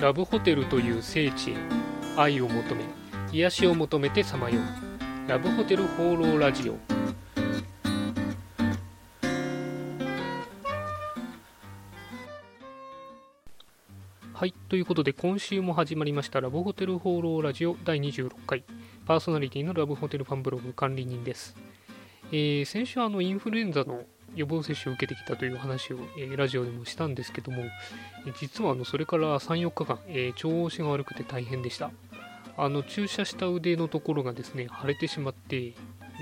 ラブホテルという聖地へ愛を求め癒しを求めてさまよう。ラブホテル放浪ラジオ。はいということで今週も始まりましたラブホテル放浪ラジオ第26回。パーソナリティのラブホテルファンブログ管理人です、えー先週あのインフルエンザの予防接種を受けてきたという話を、えーラジオでもしたんですけども、え実はあのそれから3、4日間、えー調子が悪くて大変でした。あの注射した腕のところがですね腫れてしまって、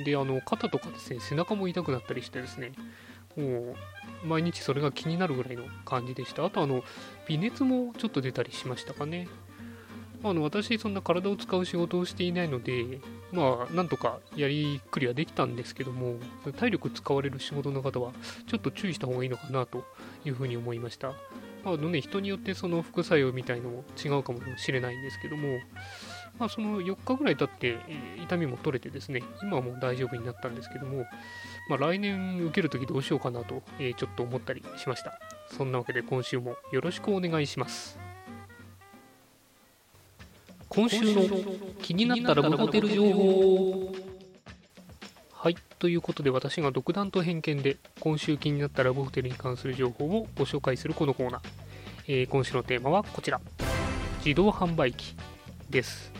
であの肩とかですね背中も痛くなったりしてですね、もう毎日それが気になるぐらいの感じでした。あとあの微熱もちょっと出たりしましたかね。あの私、そんな体を使う仕事をしていないので、まあ、なんとかやりくりはできたんですけども、体力使われる仕事の方は、ちょっと注意した方がいいのかなというふうに思いました。まあのね、人によってその副作用みたいのも違うかもしれないんですけども、まあ、その4日ぐらい経って、痛みも取れてですね、今はもう大丈夫になったんですけども、まあ、来年受けるときどうしようかなと、えちょっと思ったりしました。そんなわけで今週もよろしくお願いします。今週の気になったラブホテル情報。はいということで私が独断と偏見で今週気になったラブホテルに関する情報をご紹介するこのコーナー、えー今週のテーマはこちら。自動販売機です。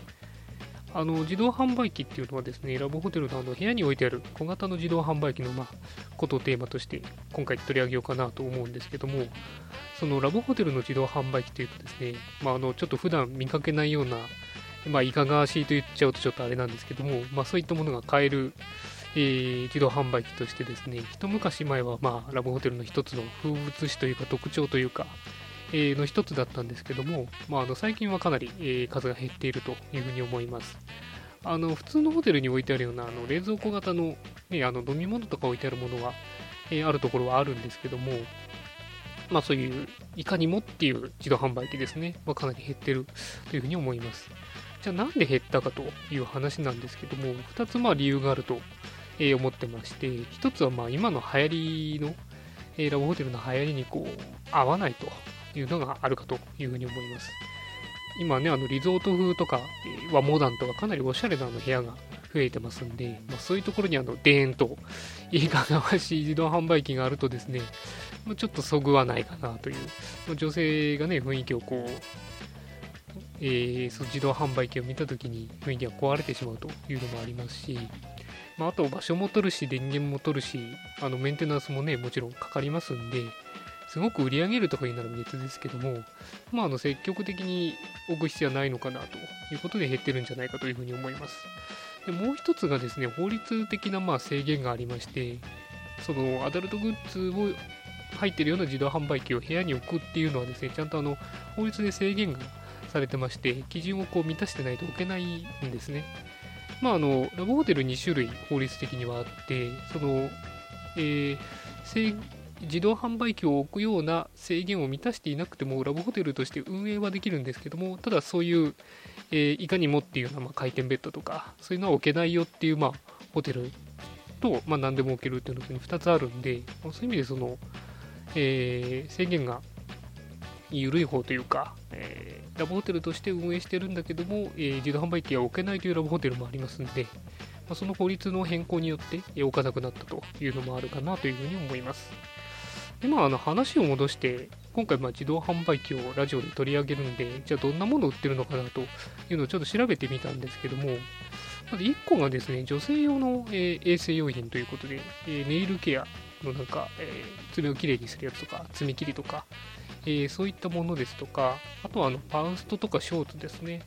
あの自動販売機っていうのはですねラブホテルのあの部屋に置いてある小型の自動販売機の、ま、ことをテーマとして今回取り上げようかなと思うんですけどもそのラブホテルの自動販売機というとですね、まあ、あのちょっと普段見かけないようなまあ、いかがわしいと言っちゃうとちょっとあれなんですけども、まあ、そういったものが買える、えー自動販売機としてですね、一昔前は、まあ、ラブホテルの一つの風物詩というか特徴というか、の一つだったんですけども、まあ、あの最近はかなり、えー数が減っているというふうに思います。あの普通のホテルに置いてあるようなあの冷蔵庫型の,、ね、あの飲み物とか置いてあるものは、えーあるところはあるんですけども、まあ、そういういかにもっていう自動販売機ですね、まあ、かなり減ってるというふうに思います。じゃあなんで減ったかという話なんですけども、2つまあ理由があると、えー思ってまして、1つはまあ今の流行りの、えラブホテルの流行りにこう合わないというのがあるかというふうに思います。今ね、あのリゾート風とか、えーはモダンとかかなりおしゃれなの部屋が増えてますんで、まあ、そういうところにあのデーンといかがわしい自動販売機があるとですね、まあちょっとそぐわないかなという、まあ女性がね、雰囲気をこう、えーその自動販売機を見た時に雰囲気が壊れてしまうというのもありますし、まあ、あと場所も取るし電源も取るしあのメンテナンスもねもちろんかかりますんですごく売り上げるとかいうなら別ですけども、まあ、あの積極的に置く必要はないのかなということで減ってるんじゃないかというふうに思いますでもう一つがですね法律的なまあ制限がありましてそのアダルトグッズを入ってるような自動販売機を部屋に置くっていうのはですねちゃんとあの法律で制限がされてまして、基準をこう満たしてないと置けないんですね。まあ、あの、ラブホテル2種類法律的にはあって、その、えー制自動販売機を置くような制限を満たしていなくても、ラブホテルとして運営はできるんですけども、ただそういう、えーいかにもっていうような、まあ、回転ベッドとか、そういうのは置けないよっていう、まあ、ホテルと、まあ、何でも置けるっていうのに2つあるんで、まあそういう意味でその、えー制限が緩い方というか、えーラブホテルとして運営してるんだけども、えー自動販売機は置けないというラブホテルもありますんで、ま、その法律の変更によって、え置かなくなったというのもあるかなというふうに思います。で、まあ、あの話を戻して、今回まあ自動販売機をラジオで取り上げるんで、じゃあどんなものを売ってるのかなというのをちょっと調べてみたんですけども、まず1個がですね、女性用の、えー衛生用品ということで、えーネイルケアのなんか、えー爪をきれいにするやつとか、爪切りとか、えそういったものですとか、あとはあのパンストとかショーツですね。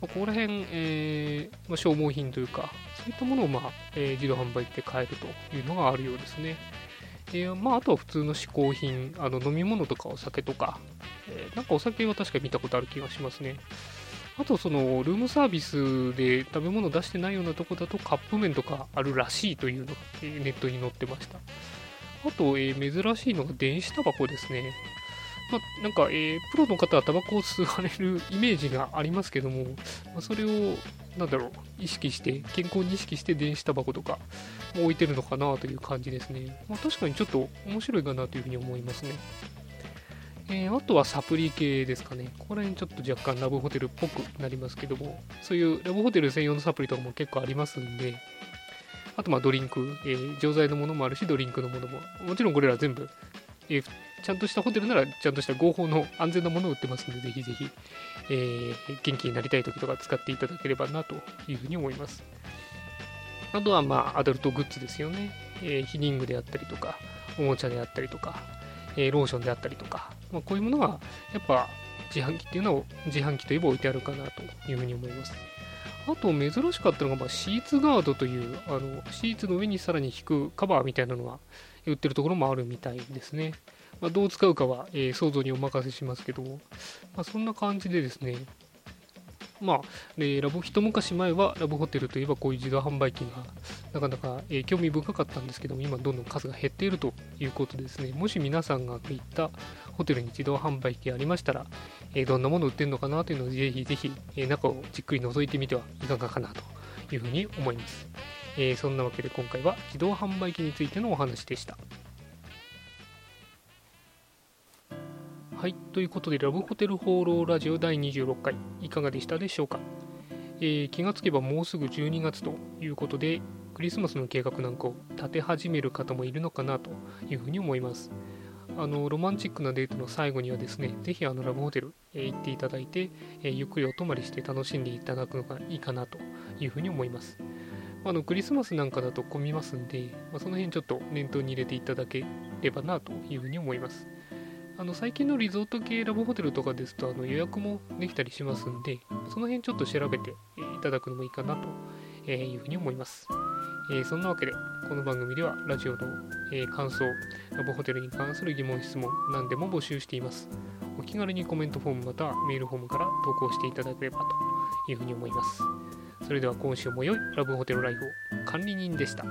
まあここら辺、えまあ、消耗品というか、そういったものを、まあえ自動販売機で買えるというのがあるようですね。えーまあ、あとは普通の嗜好品、あの飲み物とかお酒とか、えーなんかお酒は確か見たことある気がしますね。あと、そのルームサービスで食べ物出してないようなとこだとカップ麺とかあるらしいというのが、えネットに載ってました。あと、えー珍しいのが電子タバコですね。まあ、なんか、えープロの方はタバコを吸われるイメージがありますけども、まあ、それを、なんだろう、意識して、健康に意識して電子タバコとか置いてるのかなという感じですね。まあ、確かにちょっと面白いかなというふうに思いますね。えー、あとはサプリ系ですかね。ここら辺ちょっと若干ラブホテルっぽくなりますけども、そういうラブホテル専用のサプリとかも結構ありますんで、あとまあドリンク、えー、錠剤のものもあるし、ドリンクのものも、もちろんこれら全部、えー、ちゃんとしたホテルならちゃんとした合法の安全なものを売ってますので、ぜひぜひ、えー、元気になりたい時とか使っていただければなというふうに思います。あとはまあアダルトグッズですよね。えー、ヒリングであったりとか、おもちゃであったりとか、え、ローションであったりとか、まあ、こういうものはやっぱ自販機っていうのを自販機といえば置いてあるかなというふうに思います。あと珍しかったのが、まあ、シーツガードというあのシーツの上にさらに引くカバーみたいなのが売ってるところもあるみたいですね。まあ、どう使うかは、えー、想像にお任せしますけど、まあ、そんな感じでですね、まあ、えラブ一昔前はラブホテルといえばこういう自動販売機がなかなか、え興味深かったんですけども今どんどん数が減っているということですね。もし皆さんが行ったホテルに自動販売機ありましたら、えどんなもの売ってるのかなというのをぜひぜひ、え中をじっくり覗いてみてはいかがかなというふうに思います、えそんなわけで今回は自動販売機についてのお話でしたはい、ということで、ラブホテル放浪ラジオ第26回、いかがでしたでしょうか、えー、気がつけばもうすぐ12月ということで、クリスマスの計画なんかを立て始める方もいるのかなというふうに思います。あのロマンチックなデートの最後にはですね、ぜひあのラブホテル、えー、行っていただいて、えー、ゆっくりお泊まりして楽しんでいただくのがいいかなというふうに思います。あのクリスマスなんかだと混みますんで、まあ、その辺ちょっと念頭に入れていただければなというふうに思います。あの最近のリゾート系ラブホテルとかですとあの予約もできたりしますんで、その辺ちょっと調べていただくのもいいかなというふうに思います。えー、そんなわけで、この番組ではラジオの、え、感想、ラブホテルに関する疑問、質問、何でも募集しています。お気軽にコメントフォームまたはメールフォームから投稿していただければというふうに思います。それでは今週も良いラブホテルライフを管理人でした。